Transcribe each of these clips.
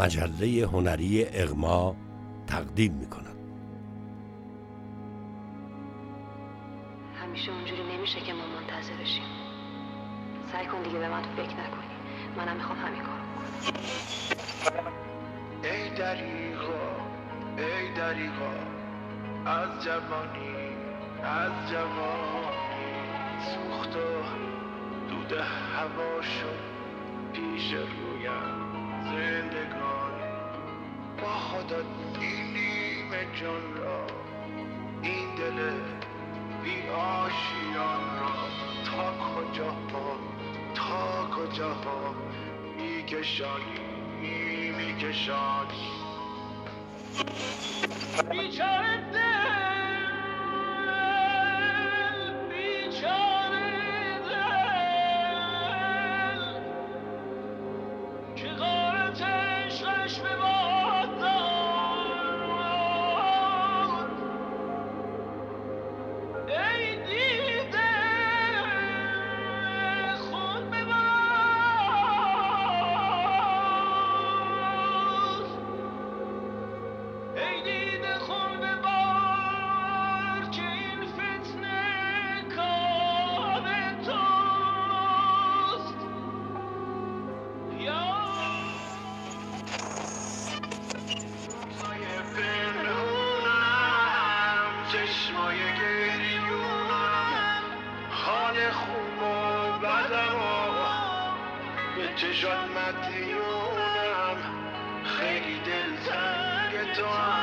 مجله هنری اغما تقدیم می کند همیشه اونجوری نمیشه که ما منتظر بشیم سعی کن دیگه به من فکر نکنی. منم می‌خوام همین کارو بکنم. ای دریغا ای دریغا از جوانی از جوانی سوخت و دود هوا شد پیش رویم. زندگانی با خدا دیلیم جان را این دل بی آشیان را تا کجا تا کجا ها بیچاره دل بیچاره چشمای گریونم حال خوب و بدم و به چشات مدیونم خیلی دلتنگ تو نمی‌خوای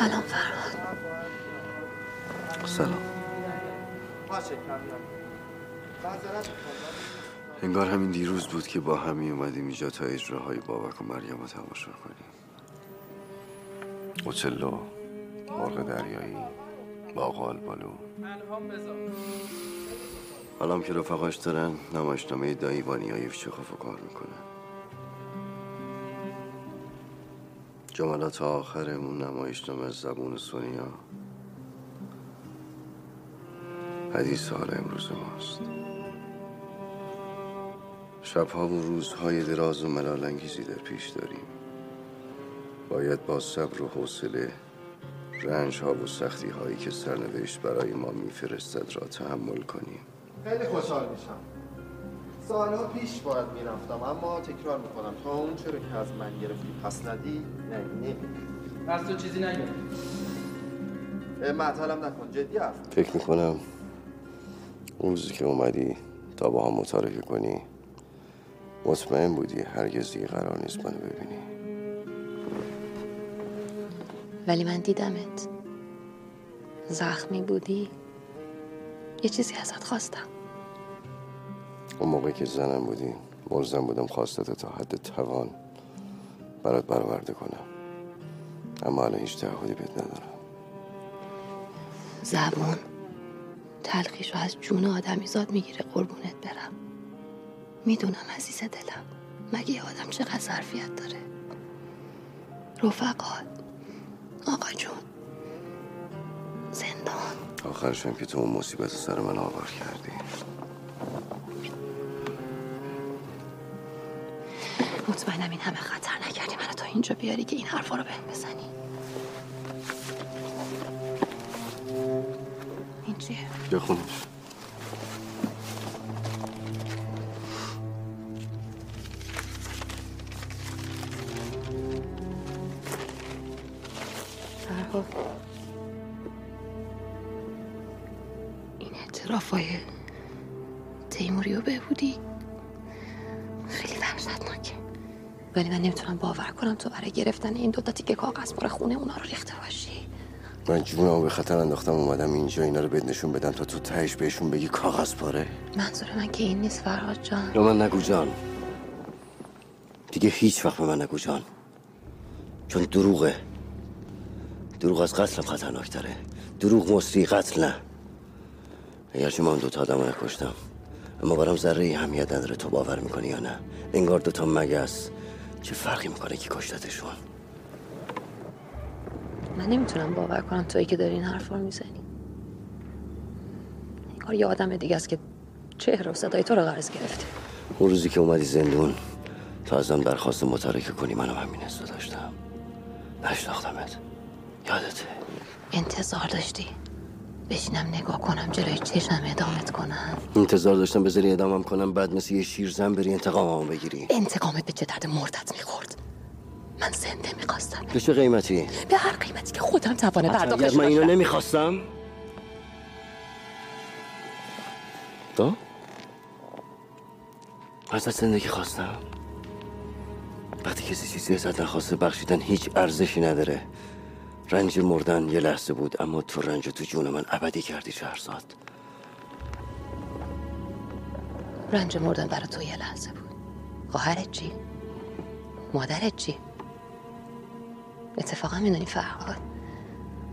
سلام فرهاد. سلام. انگار همین دیروز بود که با همی اومدیم اینجا تا اجراهای بابک و مریم رو تماشا کنیم. اوتلو مرغ دریایی باقال بالو حالا که رفقاش دارن نمایشنامه دایی با نیایف چخوف کار می‌کنن. جملات آخر اون نمایشنامه از زبون سونیا. حدیث حال امروز ماست. شبها و روزهای دراز و ملالانگیزی در پیش داریم. باید با صبر و حوصله رنج ها و سختی هایی که سرنوشت برای ما میفرستد را تحمل کنیم. خیلی خوشحال میشم. سالها پیش باید می‌رفتم اما تکرار می‌کنم. تا اون چرا که از من گرفتی پس ندی نه تو چیزی نگه معطلم نکن جدی حرف فکر می‌کنم اون روزی که اومدی تا با هم متارکه کنی مطمئن بودی هرگز دیگه قرار نیست منو ببینی. ولی من دیدمت. زخمی بودی. یه چیزی ازت خواستم. اون موقع که زنم بودی ملزم بودم خواستت تا حد توان برات برآورده کنم. اما الان هیچ تعهدی بهت ندارم. زبون. تلخیشو از جون آدمیزاد می‌گیره قربونت برم. می‌دونم عزیز دلم مگه یه آدم چقدر ظرفیت داره؟ رفقات آقا جون. زندان. آخرش هم که تو اون مصیبت سر من آوار کردی. مطمئنم این همه خطر نکردی. اینجا بیاری که این حرفا رو بهم بزنی. این چیه؟ بخونش این اعترافای تیموری و بهبودی ولی من نمی‌تونم باور کنم تو برای گرفتن این دو تا تیکه کاغذ پر خونه اونا رو ریخته باشی. من جونمو به خطر انداختم اومدم اینجا اینا رو بهت نشون بدم تا تو تهش بهشون بگی کاغذ پاره منظور من که این نیست فرهاد جان. یا من نگو جان. دیگه هیچ وقت به من نگو جان. چون دروغه. دروغ از قتلم خطرناکتره. دروغ مصری قتل نه. اگرچه من دوتا آدم نکشتم اما برام ذره ای همیت نداره تو باور می‌کنی یا نه. انگار دوتا مگس. چه فرقی می‌کنه که کشتتشون؟ من نمی‌تونم باور کنم تویی که داری این حرف رو می‌زنی. انگار یه آدم دیگه است که چهره و صدای تو رو قرض گرفته. اون روزی که اومدی زندون تا ازم درخواست متارکه کنی منم همین حسو داشتم نشناختمت. یادته. انتظار داشتی. بشینم نگاه کنم جلوی چشم ادامت کنم. انتظار داشتم بذاری ادامم کنم بعد مثل یه شیرزن بری انتقاممو بگیری. انتقامت به چه درد مردت می‌خورد؟ من زنده می‌خواستم. به چه قیمتی؟ به هر قیمتی که خودم توانه پرداختش من اینو. نمی‌خواستم. تو؟ ازت زندگی خواستم. وقتی کسی چیزی ازت نخواسته بخشیدن هیچ ارزشی نداره. رنج مردن یه لحظه بود اما تو رنج تو جون من ابدی کردی شهرزاد. رنج مردن برای تو یه لحظه بود. خواهرت چی؟ مادرت چی؟ اتفاقا می‌دونی فرهاد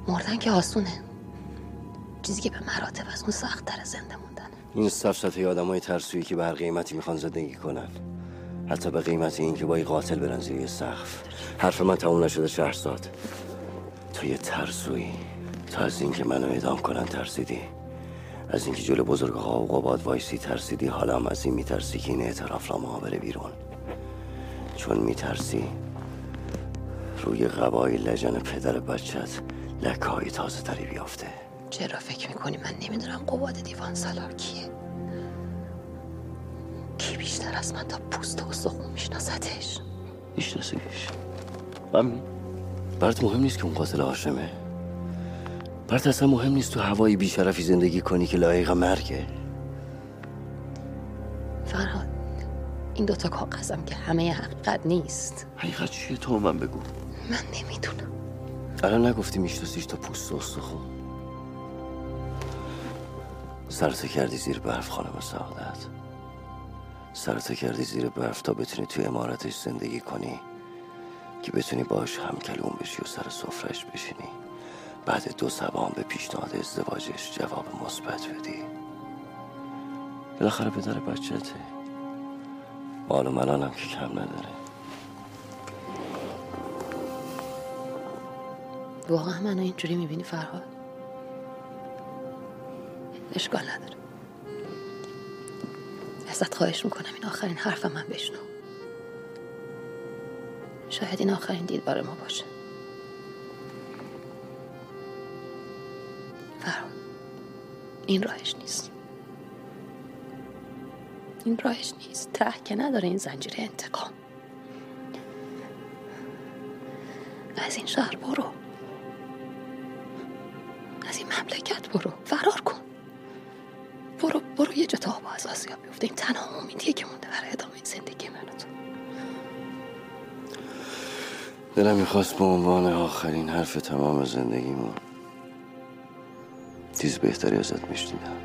مردن که آسونه. چیزی که به مراتب از اون سخت زنده موندن این سفسطه آدم های ترسویی که به هر قیمتی می‌خوان زندگی کنن. حتی به قیمت این که با قاتل برن زیر سقف. حرف من تموم نشده شهرزاد. تو یه ترسویی تا از اینکه منو اعدام کنن ترسیدی. از اینکه جلو بزرگ ها و قباد وایسی ترسیدی حالا هم از این میترسی که این اعتراف ها بره بیرون. چون میترسی روی قبای لجن پدر بچت لکه های تازه تری بیافته. چرا فکر می‌کنی من نمی‌دونم قواد دیوان سالار کیه؟ کی بیشتر از من تا پوست و سخون میشناستش میشناسیش. همین برات مهم نیست که اون قاتل هاشمه برات اصلا مهم نیست تو هوای بیشرفی زندگی کنی که لایق مرگه. فرهاد این دوتا کاغذم که همه حقیقت نیست. حقیقت چیه؟ تو من بگو. من نمی‌دونم. الان نگفتی میشناسیش تا پوست و استخون. سرتو کردی زیر برف خانم سعادت. سرتو کردی زیر برف تا بتونی توی امارتش زندگی کنی. که بتونی باش هم کلوم بشی و سر سفرش بشینی. بعد دو سبان به پیشنهاد ازدواجش جواب مثبت بدی. بالاخره پدر بچته مال و ملالم که کم نداره. واقعا منو اینجوری می‌بینی فرهاد؟ اشکال نداره. ازت خواهش می‌کنم این آخرین حرف من بشنو. شاید این آخرین دیدار ما باشه. فرهاد این راهش نیست. این راهش نیست. ته که نداره این زنجیر انتقام. از این شهر برو. از این مملکت برو. فرار کن. برو برو یه جا تا از آسیا بیفته. این دلم می‌خواست به عنوان آخرین حرف تمام زندگیمون چیز بهتری ازت میشنیدم.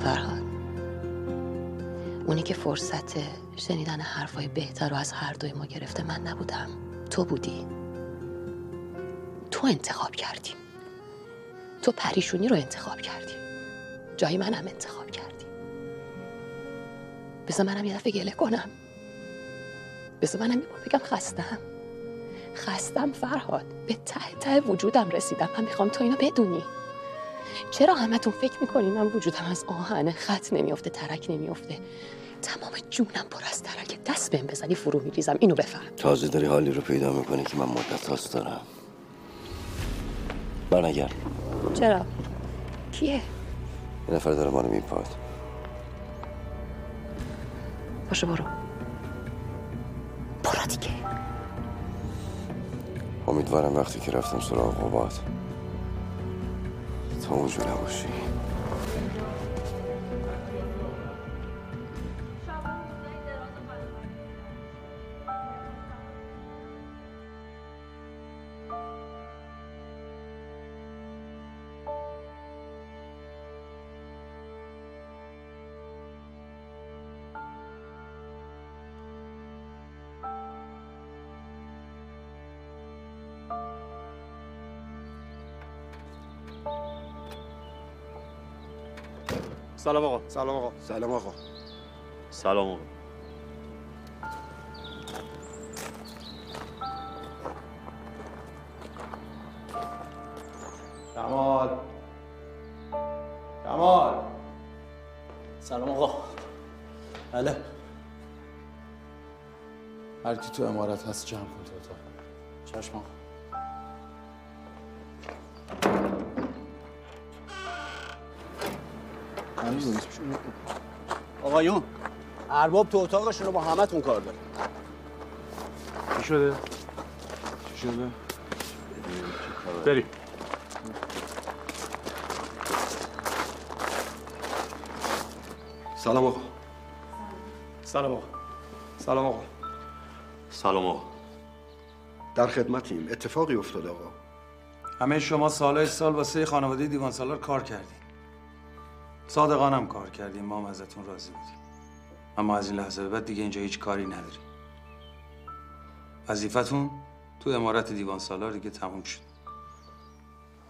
فرهاد اونی که فرصت شنیدن حرفای بهتر رو از هر دوی ما گرفته من نبودم. تو بودی. تو انتخاب کردی. تو پریشونی رو انتخاب کردی. جای منم انتخاب کردی. بذار منم یه دفعه گله کنم. بذار منم یه بار بگم خستم. خستم فرهاد. به ته ته وجودم رسیدم. من می‌خوام تو اینو بدونی. چرا همتون فکر می‌کنین من وجودم از آهنه خط نمیافته ترک نمیافته؟ تمام جونم پر از ترک. دست بهم بزنی فرو میریزم. اینو بفهم. تازه داری حالی رو پیدا می‌کنی که من مدت هاست دارم. برنگرد. چرا؟ کیه؟ یه نفر داره ما رو میپاد باشه برو برو دیگه امیدوارم وقتی که رفتم سراغ قباد تو اونجا نباشی سلام آقا. سلام آقا. سلام آقا. سلام آقا. کمال. کمال. سلام آقا. بله. هر کی تو امارت هست جمع کن تو اتاق چشم آقا آقایون ارباب تو اتاقشون رو با همتون کار داره چی شده؟ چی شده؟ بریم. سلام آقا. سلام آقا. سلام آقا. سلام آقا. در خدمتیم. اتفاقی افتاد آقا. همه شما سالهای سال واسه خانواده دیوان سالار کار کردین. صادقانم کار کردیم. ما هم ازتون راضی بودیم. اما از این لحظه به بعد دیگه اینجا هیچ کاری نداریم. وظیفتون تو امارت دیوان سالار دیگه تموم شد.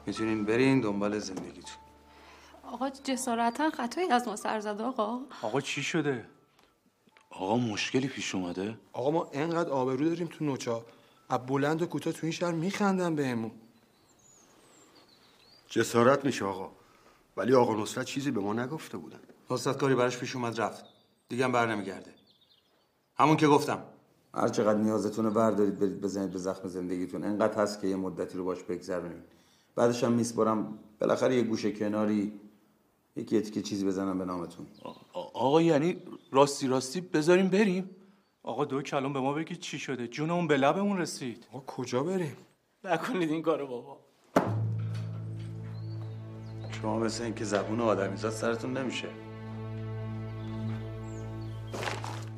می‌تونین برین دنبال زندگیتون. آقا جسارتا خطایی از ما سر زد آقا. آقا چی شده؟ آقا مشکلی پیش اومده؟ آقا ما انقدر آبرو داریم تو نوچا. از بلند و کوتاه تو این شهر میخندن بهمون. جسارت میشه آقا. ولی آقا نصرت چیزی به ما نگفته بودن. نصرت کاری براش پیش اومد رفت. دیگه هم بر نمیگرده. همون که گفتم. هر چقدر نیازتونه بردارید برید بزنید به زخم زندگیتون. انقدر هست که یه مدتی رو باش بگذرونید. بعدش هم میسپرم بالاخره یه گوشه کناری یکی که چیزی بزنم به نامتون. آقا یعنی راستی راستی بذاریم بریم؟ آقا دو کلام به ما بگید چی شده؟ جونمون به لبمون رسید. آقا کجا بریم؟ نکنید این کارو بابا. شما مثل اینکه زبون آدمیزاد سرتون نمیشه.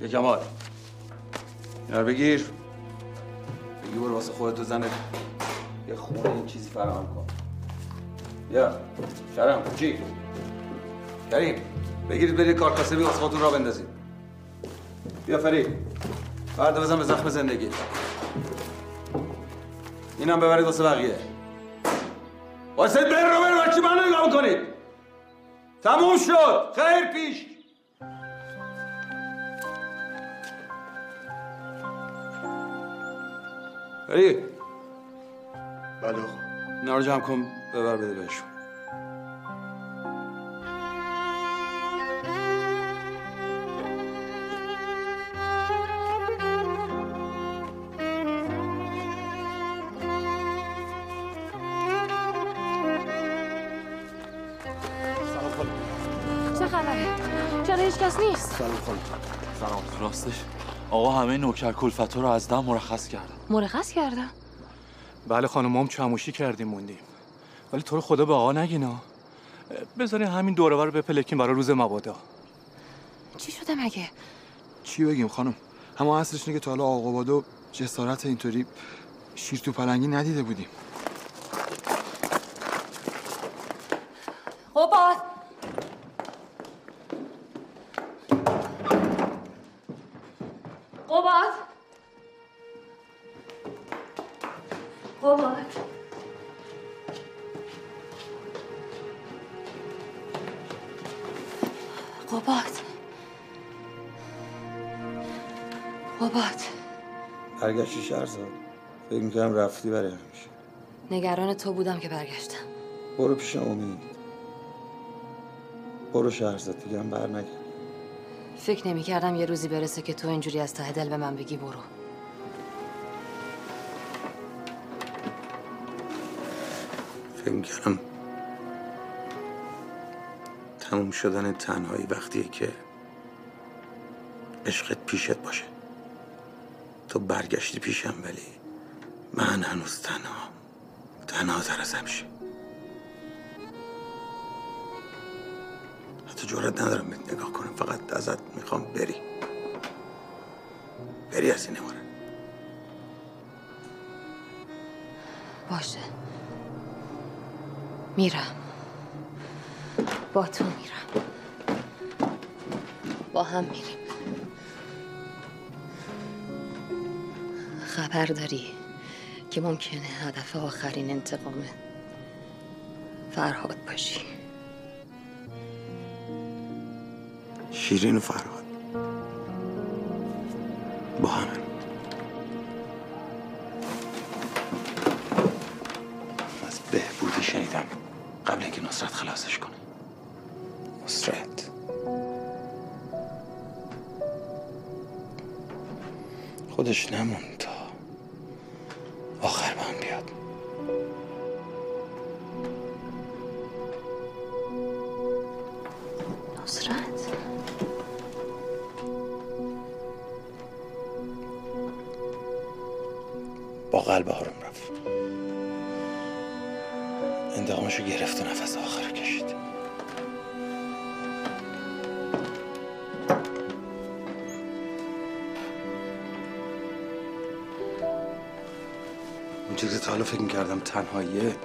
یه کمال اینا بگیر. بگی برو واسه خودت و زنت یه خونه این چیزی فراهم کن. بیا. شرم چی کریم بگیرید برید کار کاسبی واسه خودتون را بندازید. بیا فرید. فردا بزن به زخم زندگی. اینم ببرید واسه بقیه. واسه بر رو بر بچه من نگاه می‌کنید؟ تموم شد. خیر پیش. فرید بله آقا. اینا رو جمع کن ببر بده بهشون. کس نیست سلام. راستش. آقا همه نوکر کلفتا رو از دم مرخص کردن. مرخص کردم بله خانم ما هم چموشی کردیم موندیم. ولی تو رو خدا به آقا نگینا. بذارین همین دوره رو بپلکیم برای روز مبادا. چی شده مگه؟ چی بگیم خانم؟ همه اصلش اینه که تا حالا آقا بادو جسارت اینطوری شیر تو پلنگی ندیده بودیم. قباد قباد برگشتی شهرزاد. فکر می‌کردم رفتی برای همیشه نگران تو بودم که برگشتم. برو پیش امید. برو شهرزاد دیگه هم بر نگرد. فکر نمی کردم یه روزی برسه که تو اینجوری از ته دل به من بگی برو. فکر می‌کردم تموم شدن تنهایی وقتیه که عشقت پیشت باشه. تو برگشتی پیشم ولی من هنوز تنها تنها ازم شه حتی جورت ندارم بهت نگاه کنم فقط ازت می‌خوام بری. بری از این امارت باشه. میرم. با تو میرم. با هم میریم. خبر داری که ممکنه هدف آخرین انتقام فرهاد باشی. شیرین و فرهاد. با همه خودش نمون فکر می‌کردم تنهاییه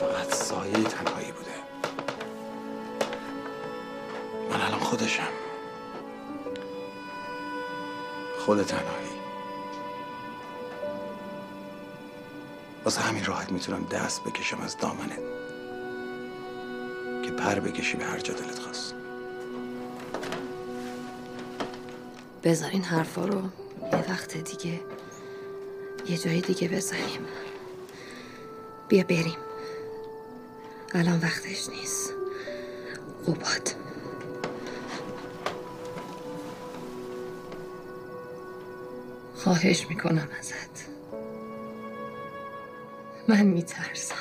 فقط سایه تنهایی بوده. من الان خودشم. خود تنهایی. واسه همین راحت می‌تونم دست بکشم از دامنت. که پر بکشی به هر جا دلت خواست. بذار این حرفا رو یه وقت دیگه یه جای دیگه بزنیم. بیا بریم. الان وقتش نیست. قوباد خواهش می‌کنم ازت. من میترسم.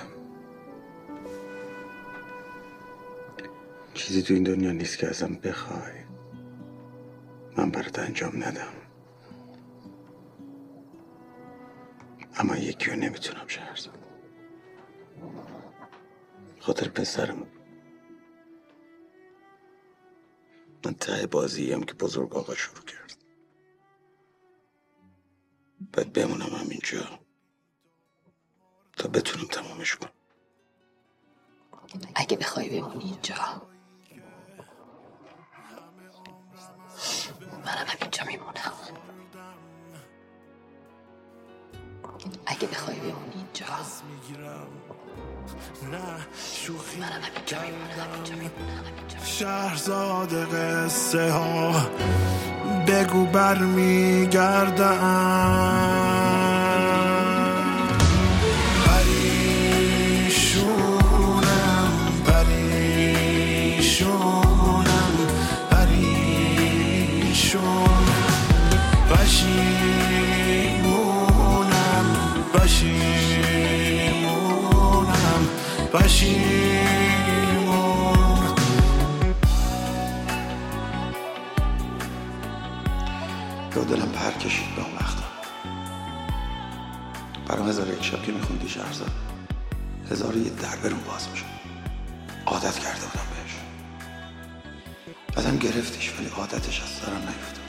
چیزی تو این دنیا نیست که ازم بخوای. من برات انجام ندم. اما یکی رو نمی‌تونم شهرزاد خاطر پسرم. من ته بازیم که بزرگ آقا شروع کرد. باید بمونم همینجا. تا بتونم تمامش کنم. اگه بخوای بمونی اینجا. منم همینجا میمونم. اگه بخوای بمونی اینجا. همینجا میمونم همینجا شهرزاد قصه ها بگو برمیگردم. پریشونم پریشونم پشیمونم پشیمون یا دلم پر کشید به اون وقتا. برام هزار یک شب که میخوندی شهرزاد هزار یه در برون باز می‌شد. عادت کرده بودم بهش. بعدم گرفتیش ولی عادتش از سرم نیفتاد.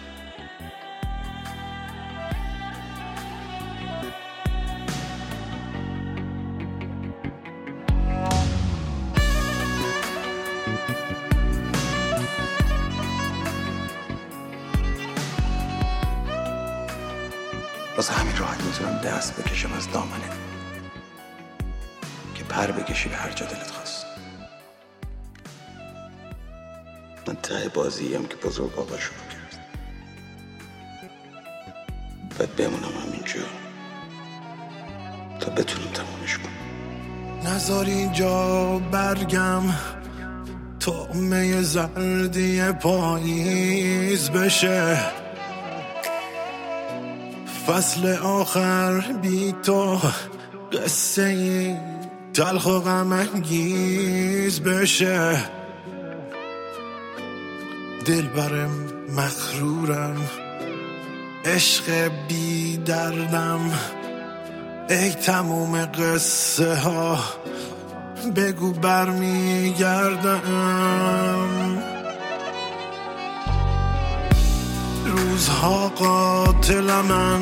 واسه همین راحت می‌تونم دست بکشم از دامنه. که پر بکشی به هر جا دلت خواست. من ته بازیم که بزرگ آقا شروع کرد. باید بمونم همینجا. تا بتونم تمامش کنم. نزار اینجا برگم. طعمه زردی پاییز بشه. فصل آخر بی تو قصه ای تلخ و غم بشه. دل برم مخرورم عشق بی دردم. ای تموم قصه ها بگو برمیگردم. روزها قاتل من.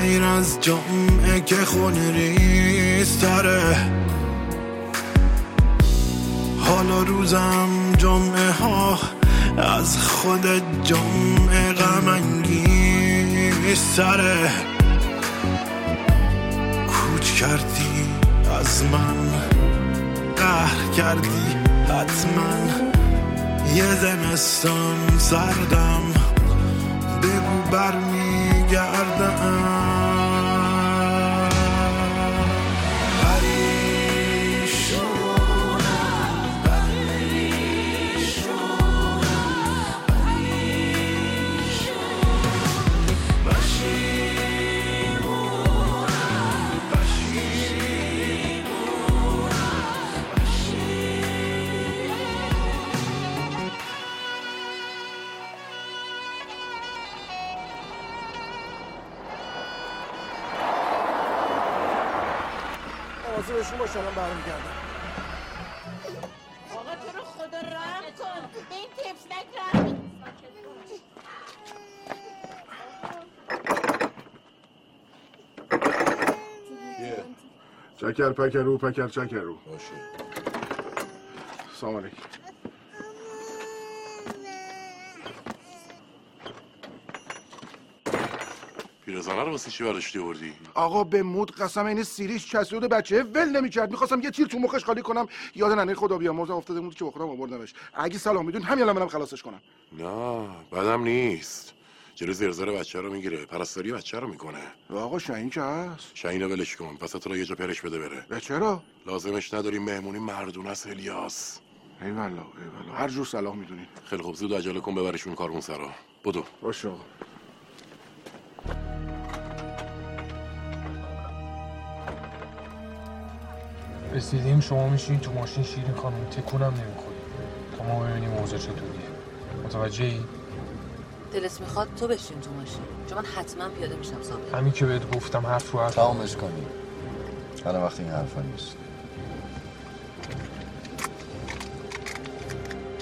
غیر از جمعه که خون ریزتره حالا روزم جمعه ها از خود جمعه غم انگیزتره کوچ کردی از من قهر کردی حتما. یه زمستان سردم برمیگردم. الان برمیگردم. آقا تو رو خدا رحم کن. به این تفلک رحم چکر پکر رو پکر چکر رو باشه. سلام علیکم. پیرزنه رو واسه چی برداشتی آوردی؟ آقا به مود قسم این سیریش چسبید بچه ول نمی‌کرد. می‌خواستم یه تیر تو مخش خالی کنم. یاد ننه خدا بیامرزم افتاده بود که بخورم آوردمش. اگه سلام میدون همین الان برم خلاصش کنم. نه بدم نیست. جلو زرزر بچه رو می‌گیره. پرستاری بچه رو می‌کنه. آقا شاهین که هست؟ شاین رو ولش کن. پس تو رو یه جا پرش بده بره. به چرا؟ لازمش نداریم مهمونی مردون است الیاس. ایوالا ایوالا هر جور صلاح می‌دونین خیلی خوب. زود عجله کن ببرشون کارمون سرا. بدو. باشه آقا. رسیدیم شما میشین تو ماشین شیرین خانم تکونم نمی‌خوری. تا ما ببینیم اوضاع چطوریه. متوجه ای؟ دلت می‌خواد تو بشین تو ماشین. چون من حتما پیاده میشم صاحب همین که بهت گفتم حرف رو حرف تمامش کنی. حالا وقتی این حرفا نیست.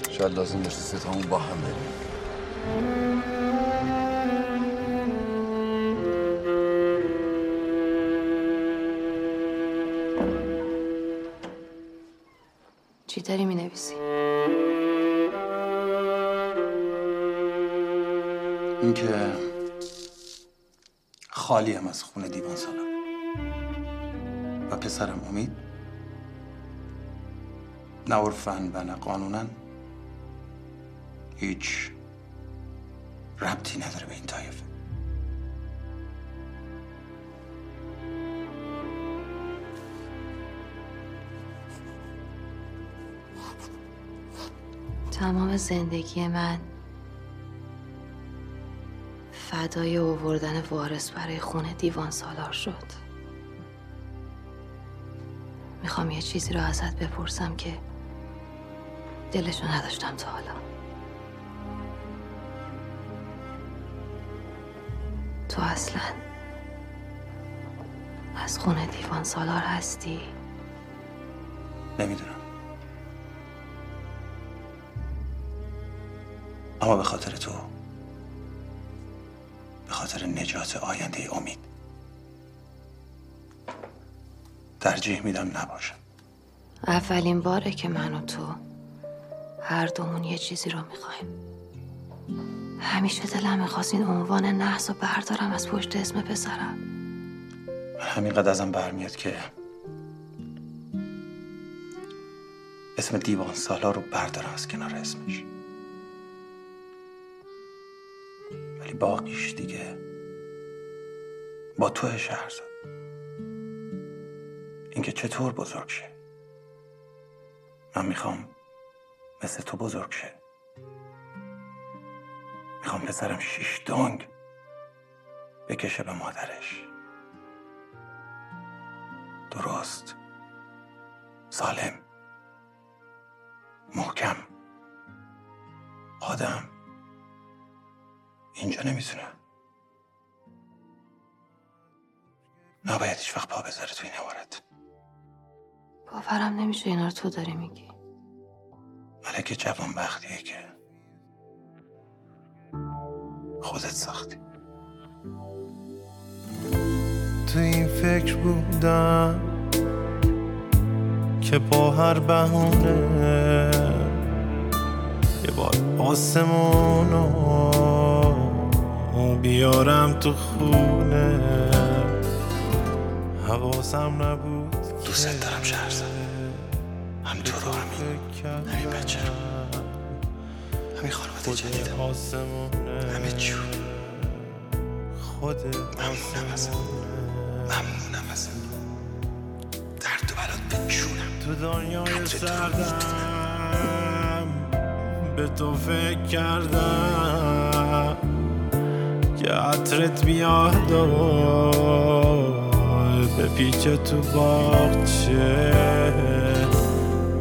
شاید لازم داشته ستامون با هم بریم. داری می نویسی؟ اینکه خالی هم از خونه دیوان سالم. و پسرم امید. نه عرفن و نه قانونن. هیچ ربطی نداره به این طایفه. تمام زندگی من فدای اووردن وارث برای خونه دیوان سالار شد. می‌خوام یه چیزی رو ازت بپرسم که دلشو نداشتم تا حالا. تو اصلا از خونه دیوان سالار هستی؟ نمی‌دونم. اما به خاطر تو به خاطر نجات آینده امید ترجیح میدم نباشم. اولین باره که من و تو هر دومون یه چیزی رو می‌خوایم. همیشه دلم می‌خواست این عنوان نحس رو بردارم از پشت اسم پسرم من همینقدر ازم برمیاد که اسم دیوان سالار رو بردارم از کنار اسمش. باقیش دیگه. با تو شهرزاد. اینکه چطور بزرگ شه. من می‌خوام مثل تو بزرگ شه. می‌خوام پسرم شیش دنگ بکشه به مادرش. درست. سالم. محکم. آدم. اینجا نمی‌تونه نباید هیچ وقت پا بذاره تو این عبارت. باورم نمیشه اینا رو تو داری میگی. ملک جوان بختیه که خودت ساختی. تو این فکر بودم که با هر بهونه یه بار آسمونو بیارم تو خونه. حواسم نبود دوست دارم شهرزاد هم تو رو همین. همین بچه رو. همین خانواده جدیدم همه چیو خود ممنونم ازت ممنونم ازت درد و بلات به جونم. تو دنیای تو سردم. به تو فکر کردم. که عطرت بیاد و به پیچ تو باغچه.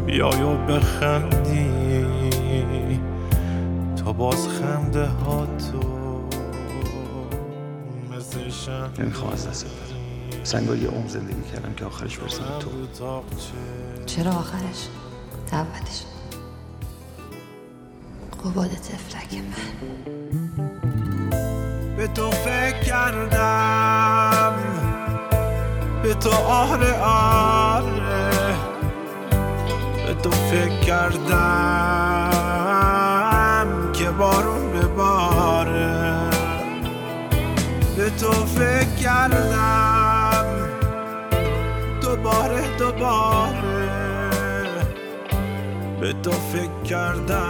بیای و بخندی تو باز خنده ها تو مثل شم نمی‌خوام از دست بدم سنگار یه عمر زندگی کردم که آخرش برسم تو. چرا آخرش؟ تا اولش قباد تفلک من. به تو فکر کردم. به تو آره آره. به تو فکر کردم که بارون بباره به تو فکر کردم. دوباره دوباره. به تو فکر کردن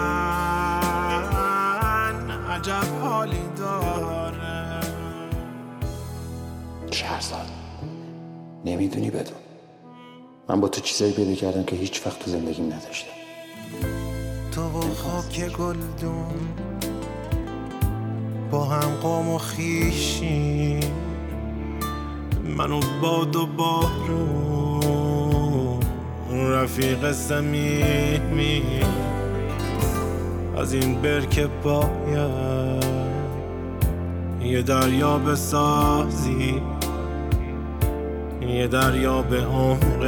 عجب حالی داره. شهرزاد نمی‌دونی بدون. من با تو چیزایی پیدا کردم که هیچ وقت تو زندگیم نداشتم. تو و خاک گلدون با هم قوم و خیشی منو باد و بارون رفیق صمیمی. از این برکه باید یه دریا بسازی یه دریا به عمق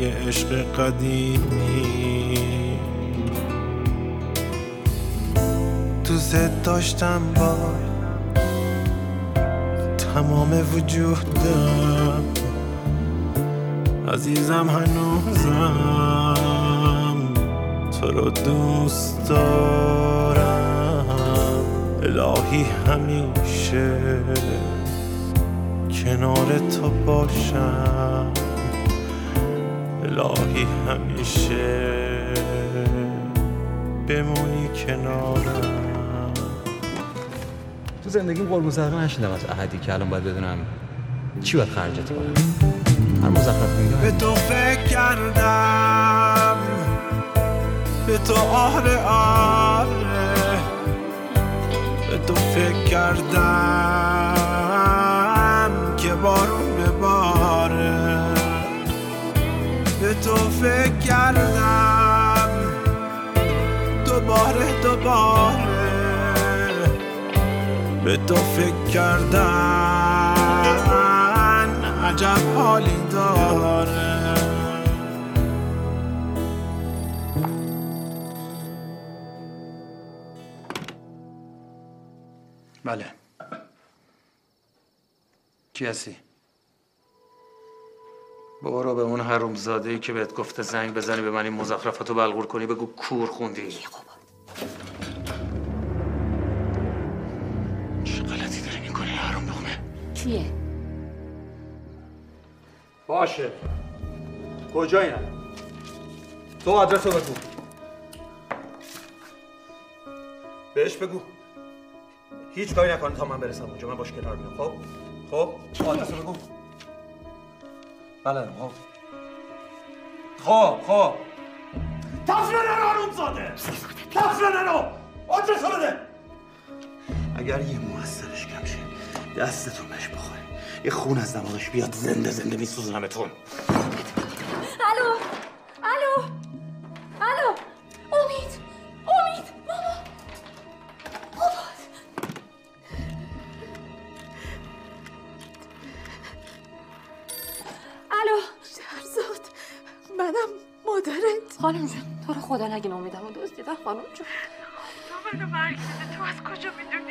یه عشق قدیمی. دوست داشتم با تمام وجودم. عزیزم هنوزم تو رو دوست دارم. الهی همیشه کنار تو باشم. الهی همیشه بمونی کنارم. تو زندگیم قربون صدقه نشیدم از احدی که الان باید بدونم چی باید خرجت کنم. هر مزخرف میگم به تو فکر کردم. به تو آره آره. دوباره به تو فکر کردن عجب حالی داره. بله. کی هستی؟ برو به اون حرومزاده ای که بهت گفته زنگ بزنی به من این مزخرفاتو بلغور کنی بگو کور خوندی. کیه؟ باشه. کجایی تو آدرس رو بگو. بهش بگو. هیچ کاری نکنه تا من برسم اونجا. من باش کنار میام. خب؟ خب؟ آدرس رو بگو. بله خب. خب خب. تفره نرو آروم زاده. تفره نرو آدرس رو بده. اگر یه مو از سرش کم شه دستتون بهش بخوره. یه خون از دماغش بیاد زنده زنده میسوزنمتون الو؟ الو؟ الو؟ امید! امید! ماما بابات الو؟ شهرزاد منم مادرت. خانم جون تو رو خدا نگین امیدم. رو دزدیدن خانم جون. تو منو مرگ. تو از کجا می‌دونی؟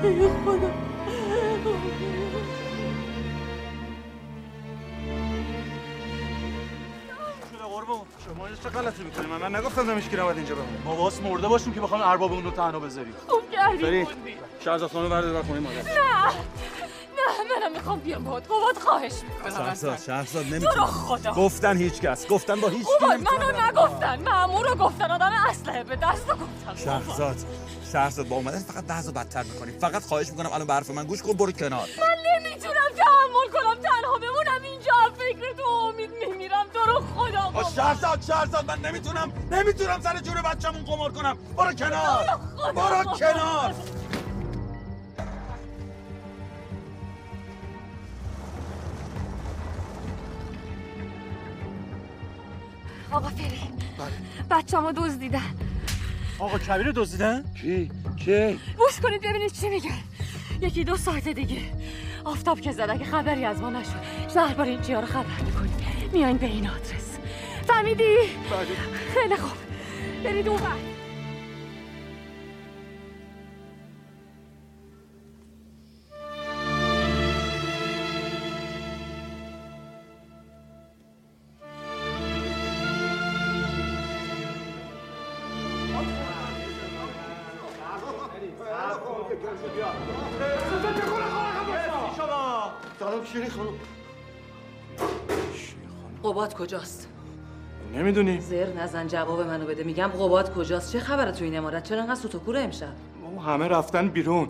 خدا شما چه غلطی می‌کنیم من, من نگفتم نمیشه که نباید اینجا بمونیم ما واس مرده باشیم که بخوام ارباب اون رو تنها بذاریم. خوب کردی. شهرزاد خانم برده بر خونه مادر. نه. می‌خوام بیام باهات بابات خواهش می‌کنم. شهرزاد شهرزاد تو رو نمی‌تونم خدا. گفتن هیچ کس گفتن با هیچ کی نمی‌تونم منو نگفتن. مامور رو گفتن آدم اسلحه به دست رو گفتن. شهرزاد شهرزاد با اومدن فقط بحث بدتر می‌کنیم فقط خواهش می‌کنم الان به حرف من گوش کن برو کنار. من نمی‌تونم تحمل کنم تنها بمونم اینجا. فکر تو امید میمیرم تو رو خدا بابا. شهرزاد شهرزاد من نمی‌تونم. نمی‌تونم سر جون بچه‌مون قمار کنم. برو کنار. برو. کنار. آقا فری. بچه‌مو دزدیدن آقا کبیر رو دزدیدن کی کی گوش کنید ببینید چی میگن. یکی دو ساعت دیگه. آفتاب که زد اگه خبری از ما نشد درباره این چیا رو خبر می‌کنی میاین به این آدرس. فهمیدی؟ خیلی خوب. برید اون قباد کجاست؟ نمی‌دونی. زر نزن جواب منو بده. میگم قباد کجاست؟ چه خبره تو این امارت؟ چرا انقدر سوت و کوره امشب؟ ما همه رفتن بیرون.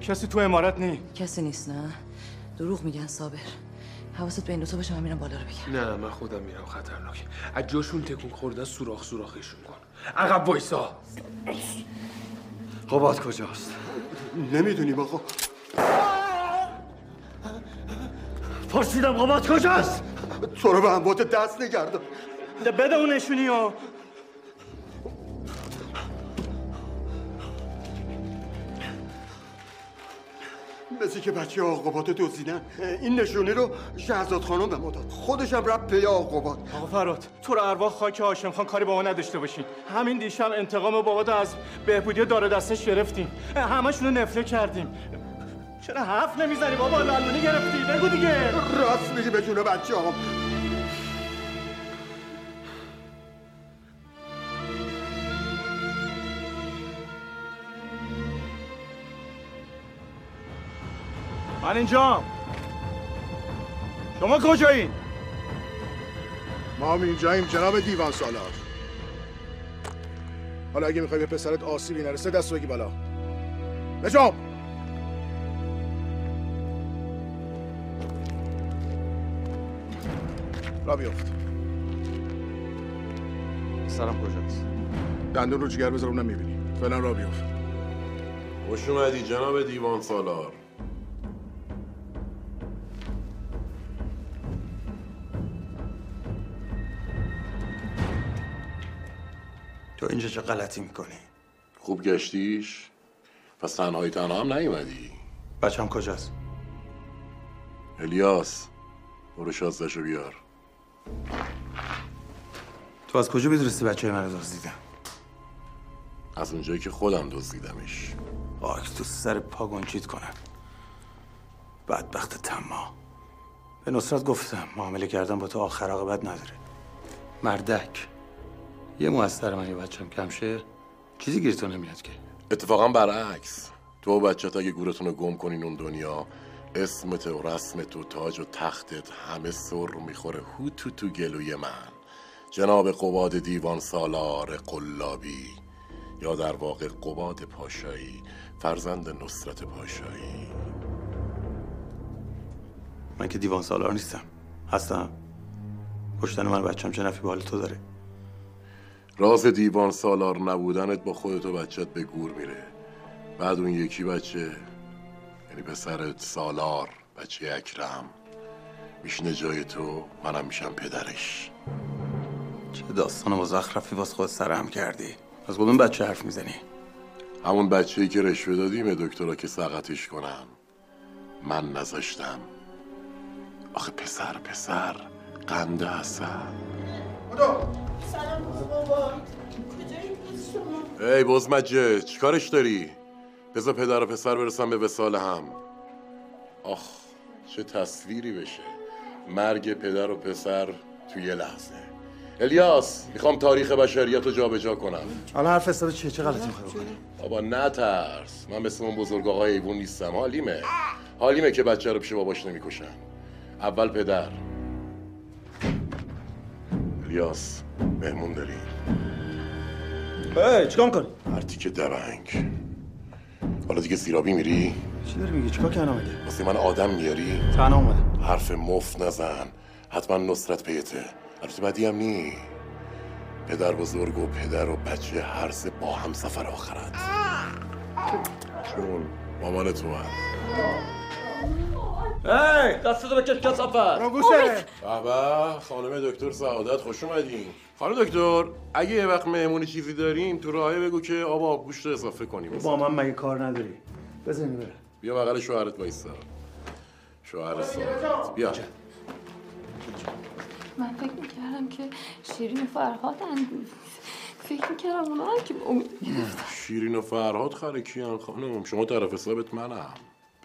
کسی تو امارت نی کسی نیست نه؟ دروغ میگن صابر. حواست به این دوتا باشه من میرم بالا رو بگم. نه من خودم میرم. خطرناک از جاشون تکون خوردن سوراخ سوراخشون کن. عقب وایسا. قباد کجاست؟ نمی‌دونیم آقا پرسیدم قباد کجاست؟ تو رو به اموات دست نگردم. بده اون نشونی ها مثل که بچه آقابات دزدیدن. این نشونی رو شهزاد خانم به ما داد. خودشم رفت پی آقابات آقا فراد تو رو ارواح خاک هاشم خان کاری با ما نداشته باشین. همین دیشب انتقام بابات از بهبودی داره دستش گرفتیم. همشونو نفله کردیم. چرا حرف نمی‌زنی بابا؟ لالونی گرفتی. بگو دیگه. راست میگی به جون بچه هم من اینجام شما کجایی؟ ما هم اینجاییم جناب دیوان سالار. حالا اگه می‌خوای به پسرت آسیبی نرسه دست بگی بالا. بجام! را بیفت سلام کجاست؟ دندون رو جگر بذار اونم می‌بینی. فعلا را بیفت خوش اومدی جناب دیوان سالار. تو اینجا چه غلطی می‌کنی؟ خوب گشتیش؟ پس تنهایی تنها هم نیومدی. بچم کجاست؟ الیاس برو شازدهشو بیار. تو از کجا می‌دونستی بچه من رو دزدیدم؟ از اونجایی که خودم دزدیدمش. خاک تو سر پا گنجید کنم. بدبخت تما به نصرت گفتم معامله کردن با تو آخر عاقبت نداره. مردک. یه موثر من یه بچم کم شه چیزی گیرتون نمیاد که. اتفاقا برعکس. تو و بچت اگه گورتون رو گم کنین اون دنیا اسمت و رسمت و تاج و تختت همه سر می‌خوره هو تو تو گلوی من. جناب قباد دیوان سالار قلابی یا در واقع قباد پاشایی فرزند نصرت پاشایی. من که دیوان سالار نیستم. هستم. کشتن من بچم چه نفی به حال تو داره. راز دیوان سالار نبودنت با خودت و بچت به گور میره. بعد اون یکی بچه یعنی پسرت سالار بچه اکرم. میشینه جای تو منم میشم پدرش. چه داستان مزخرفی باز خود سرهم کردی؟ از کدوم بچه حرف می‌زنی؟ همون بچه ای که رشوه دادیم دکترا که سقطش کنن. من نذاشتم. آخه پسر پسر قند حسن. سلام بابا. ای بزمجه چیکارش داری؟ بذار پدر و پسر برسن به وسال هم. آخ چه تصویری بشه. مرگ پدر و پسر توی یه لحظه. الیاس می‌خوام تاریخ بشریت رو جابجا کنم. حالا حرف حساب چیه؟ چه غلطی می‌خوای بکنی بابا نترس. من مثل اون بزرگ آقای ایوون نیستم. حالیمه. حالیمه که بچه رو پیش باباش نمی‌کشن. اول پدر. الیاس مهمون داریم ای چیکار می‌کنی؟ هر تیکه دبنگ حالا دیگه سیرابی میری؟ چی داری میگی؟ چیکار کردم اومده واسه من آدم میاری؟ تنها اومده حرف مفت نزن. حتما نصرت پیته البته بدی هم نی. پدر بزرگ و پدر و بچه هر سه با هم سفر آخرت چون مامان تو هم ای دستتو بکش کسافت گوشه. بابا خانم دکتر سعادت خوش اومدین. خانم دکتر اگه یه وقت مهمونی چیزی داریم تو راهی بگو که آب آب گوشت رو اضافه کنیم. با من مگه کار نداری؟ بزنی بره. بیا بغل شوهرت وایسا. شوهر سعادت بیا. من فکر می‌کردم که شیرین و فرهادن فکر می‌کردم اونا هم که امید شیرین و فرهاد خره کیان خانم؟ شما طرف حسابت منم.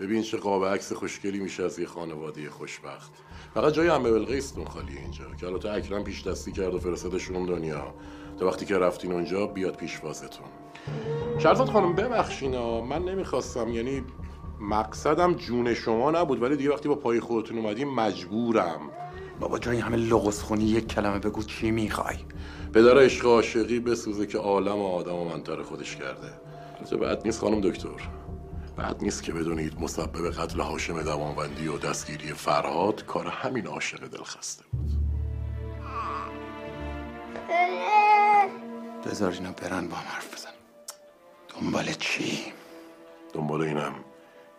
ببین چه قاب عکس خوشگلی میشه از یه خانواده خوشبخت. فقط جای همه بلقیستون خالیه اینجا. که البته اکرم پیش دستی کرد و فرستادشون دنیا. تا وقتی که رفتین اونجا بیاد پیشوازتون شرزاد خانم ببخشین ها. من نمی‌خواستم یعنی مقصدم جون شما نبود ولی دیگه وقتی با پای خودتون اومدیم مجبورم. بابا جای همه لغز خونی یک کلمه بگو چی می‌خوای؟ پدر عشق عاشقی بسوزه که عالم و آدم و منتر خودش کرده. البته بعد نیست خانم دکتر. بعد نیست که بدونید مسبب قتل هاشم دوانوندی و دستگیری فرهاد کار همین عاشق دلخسته بود. بذار اینا برن با هم حرف بزن دنبال چی؟ دنبال اینم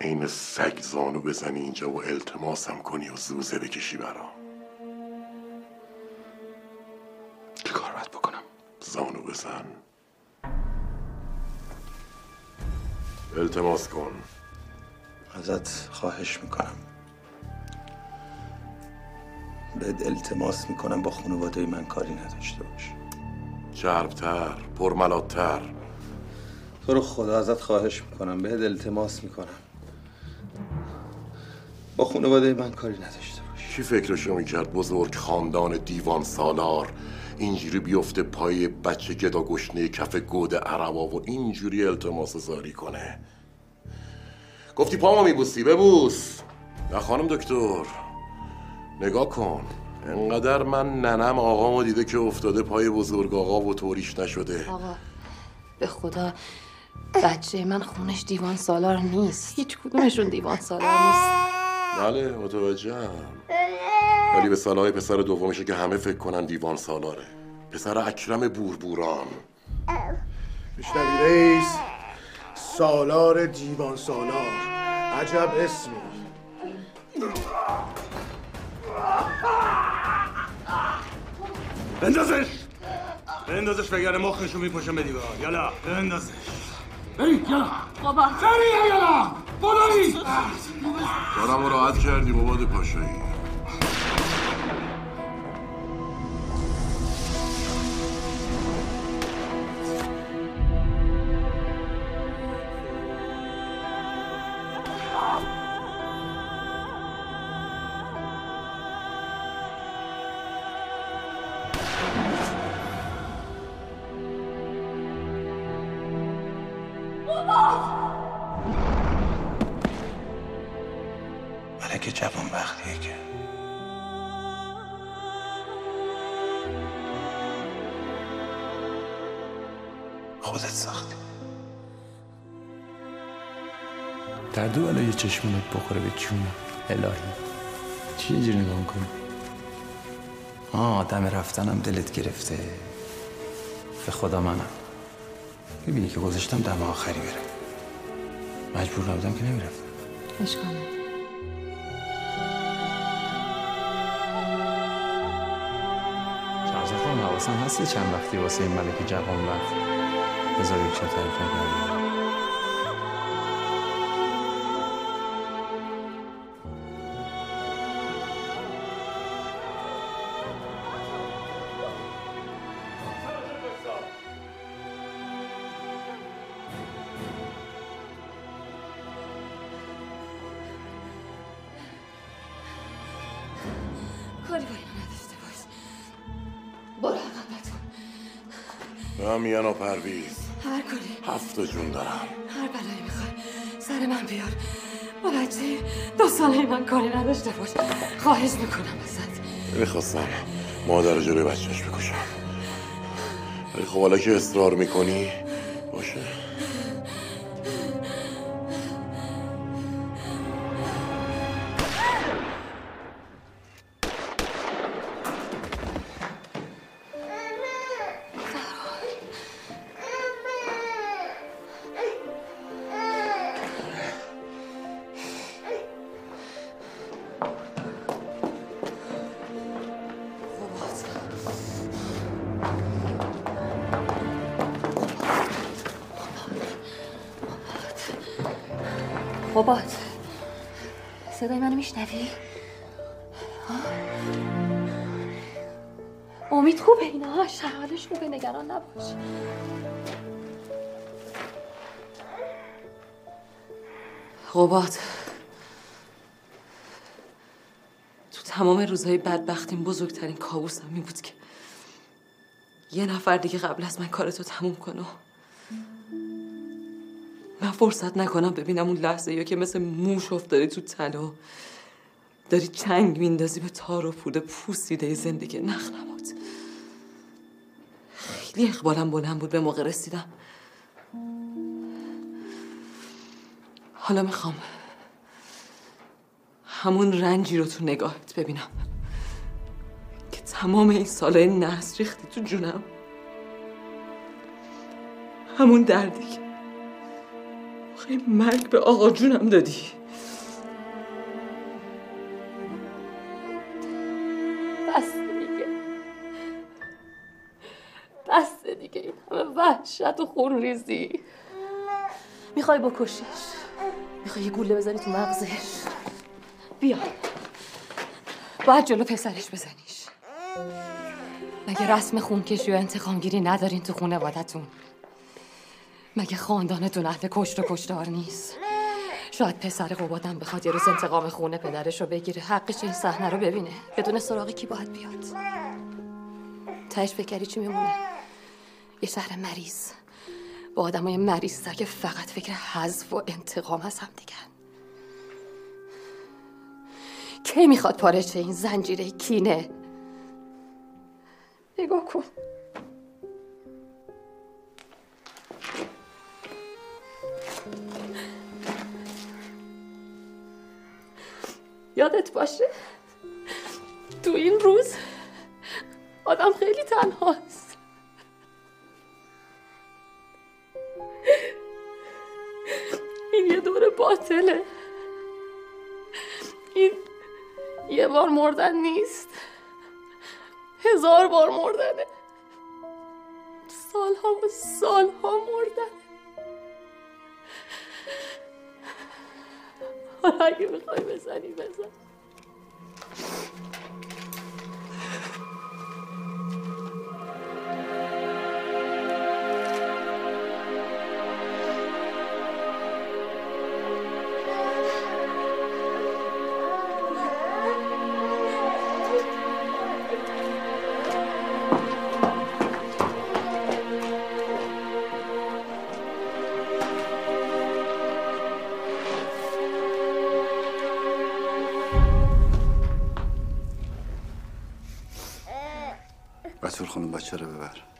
عین سگ زانو بزنی اینجا و التماسم کنی و زوزه بکشی برام چی کار باید بکنم؟ زانو بزن. التماس کن. ازت خواهش می‌کنم. بهت التماس می‌کنم با خانواده من کاری نداشته باش. چربتر پرملاتتر. تو رو خدا ازت خواهش می‌کنم بهت التماس می‌کنم. با خانواده من کاری نداشته باش. کی فکرشو می‌کرد بزرگ خاندان دیوان سالار اینجوری بیفته پای بچه گدا گشنه کف گود عربا و اینجوری التماس زاری کنه. گفتی پامو میبوسی ببوس. نه خانم دکتر. نگاه کن. انقدر من ننم آقامو دیده که افتاده پای بزرگ آقا و طوریش نشده. آقا به خدا بچه من خونش دیوان سالار نیست. هیچ کدومشون دیوان سالار نیست. بله متوجهم. ولی به صلاح پسر دومشه که همه فکر کنن دیوان سالاره. پسر اکرم بوربوران. میشنوی رئیس سالار دیوان سالار. عجب اسمی. بندازش! بندازش وگرنه مخشو میپشم به دیوار. یالا بندازش. برید یالا. بابا. سریع یالا. بلایی دارم راحت کردی باباد پاشایی. جوان وقتیه که. خودت ساختی. در دو بالا یه چشمونت بخوره به جون الهی. چی اینجوری نگاه می‌کنی؟ آه دم رفتنم دلت گرفته. به خدا منم. ببینی که گذاشتم دم آخری برم مجبور نبودم که نمی‌رفتم. اشکال نداره. شهرزاد خانم حواسم هست یه چند وقتی واسه این ملک جوان وقت بذار یک چه تعریف نکردی هفت جون دارم. هر بلایی می‌خوای. سر من بیار. با بچه دو ساله من کاری نداشته باش. خواهش می‌کنم ازت. می‌خواستم مادر جلوی بچهش بکشم. ولی خب حالا که اصرار می‌کنی بابات. صدای منو میشنوی؟ امید خوبه اینا. شرحالش خوبه نگران نباش. قباد. تو تمام روزهای بدبختیم بزرگترین کابوسم می بود که یه نفر دیگه قبل از من کارتو تموم کنه. فرصت نکنم ببینم اون لحظه یا که مثل موش افتادی تو طلا. داری چنگ میندازی به تار و پود پوسیده زندگی نخ نماد خیلی اقبالم بلند بود به موقع رسیدم. حالا می‌خوام همون رنجی رو تو نگاهت ببینم که تمام این سالهای نحس ریختی تو جونم. همون دردی که آخه مرگ به آقا جونم دادی. بس دیگه. بس دیگه. این همه وحشت و خون ریزی. می‌خوای بکشیش؟ می‌خوای یه گوله بزنی تو مغزش؟ بیا. باید جلو پسرش بزنیش. مگه رسم خونکشی و انتقام گیری ندارین تو خانوادتون مگه خاندانتون اهل کشت و کشتار نیست؟ شاید پسر قبادم بخواد یه روز انتقام خونه پدرش رو بگیره حقش این صحنه رو ببینه بدون سراغ کی باید بیاد. تهش فکری چی میمونه؟ یه شهر مریض. با آدمای مریض که فقط فکر حذف و انتقام از هم دیگه کی می‌خواد پارچه این زنجیره کینه؟ نگاه کن. یادت باشه؟ تو این روز آدم خیلی تنهاست. این یه دور باطله. این یه بار مردن نیست. هزار بار مردنه. سالها و سالها مردن حالا اگه می‌خوای بزنی بزن. بطور خانم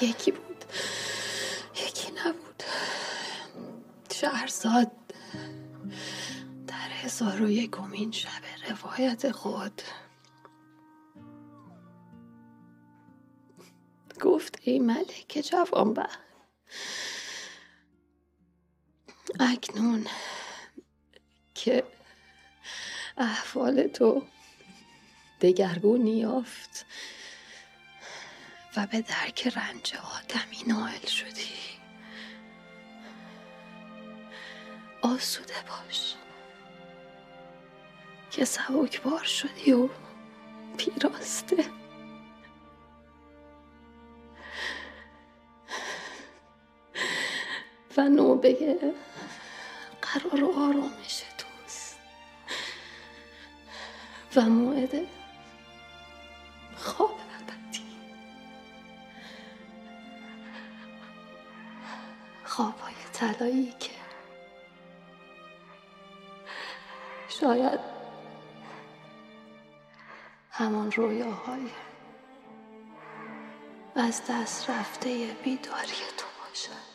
یکی بود. یکی نبود. شهرزاد در هزار و یکمین شب روایت خود گفت ای ملک جوانبه اکنون که احوال تو دگرگون یافت. و به درک رنج آدمی نائل شدی. آسوده باش که سبکبار شدی و پیراسته. و نوبه قرار و آرامش توست. و موعد خواب خوابهای طلایی که شاید همان رویاهای از دست رفته بیداری تو باشد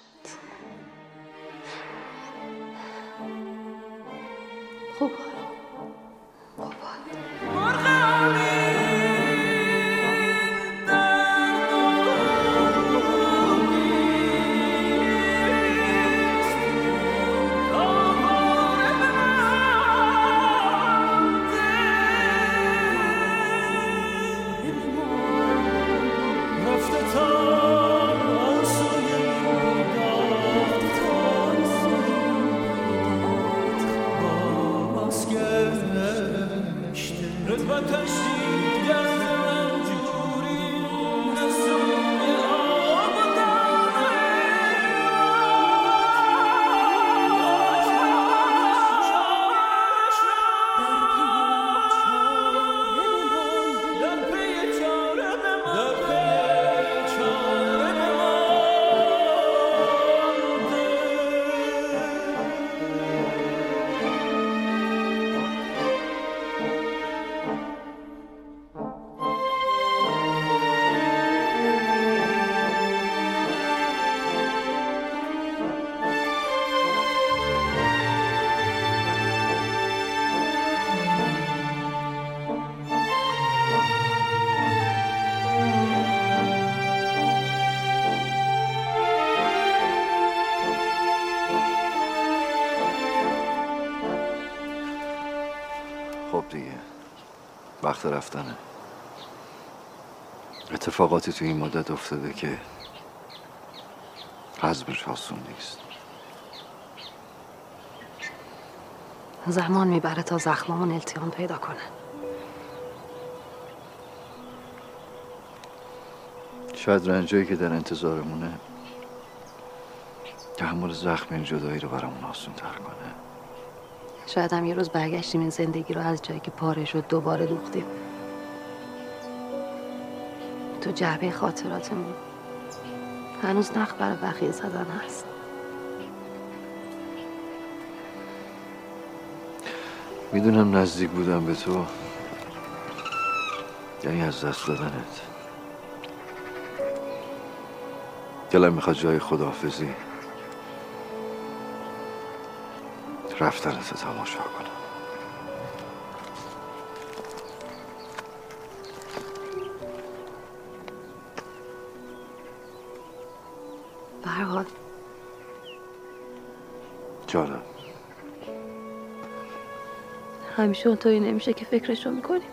وقت رفتنه. اتفاقاتی تو این مدت افتاده که حزبش آسون نیست. زمان می‌بره تا زخمامون التیام پیدا کنه. شاید رنجایی که در انتظارمونه تحمل زخم این جدایی رو برامون آسون تر کنه. شاید هم یه روز برگشتیم این زندگی رو از جایی که پاره شد دوباره دوختیم. تو جعبه خاطراتمون. هنوز نخ برای بقیه زدن هست. می‌دونم نزدیک بودم به تو. یعنی از دست دادنت. دلم می‌خواد جای خداحافظی. رفتنت تماشا کنم. فرهاد جانم. همیشه اونطوری نمیشه که فکرشو می‌کنیم